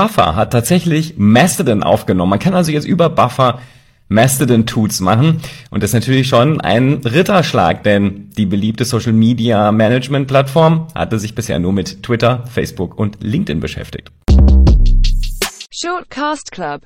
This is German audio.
Buffer hat tatsächlich Mastodon aufgenommen. Man kann also jetzt über Buffer Mastodon-Tools machen. Und das ist natürlich schon ein Ritterschlag, denn die beliebte Social Media Management Plattform hatte sich bisher nur mit Twitter, Facebook und LinkedIn beschäftigt. Shortcast Club